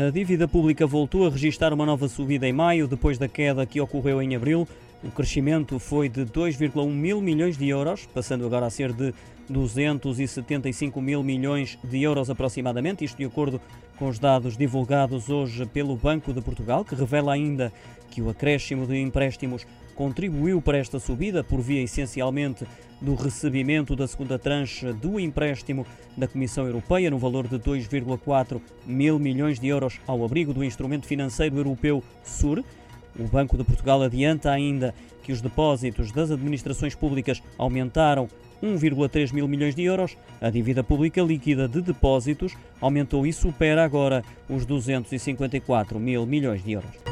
A dívida pública voltou a registrar uma nova subida em maio, depois da queda que ocorreu em abril. O crescimento foi de 2,1 mil milhões de euros, passando agora a ser de 275 mil milhões de euros aproximadamente, isto de acordo com os dados divulgados hoje pelo Banco de Portugal, que revela ainda que o acréscimo de empréstimos contribuiu para esta subida por via essencialmente do recebimento da segunda tranche do empréstimo da Comissão Europeia no valor de 2,4 mil milhões de euros ao abrigo do instrumento financeiro europeu SUR. O Banco de Portugal adianta ainda que os depósitos das administrações públicas aumentaram 1,3 mil milhões de euros. A dívida pública líquida de depósitos aumentou e supera agora os 254 mil milhões de euros.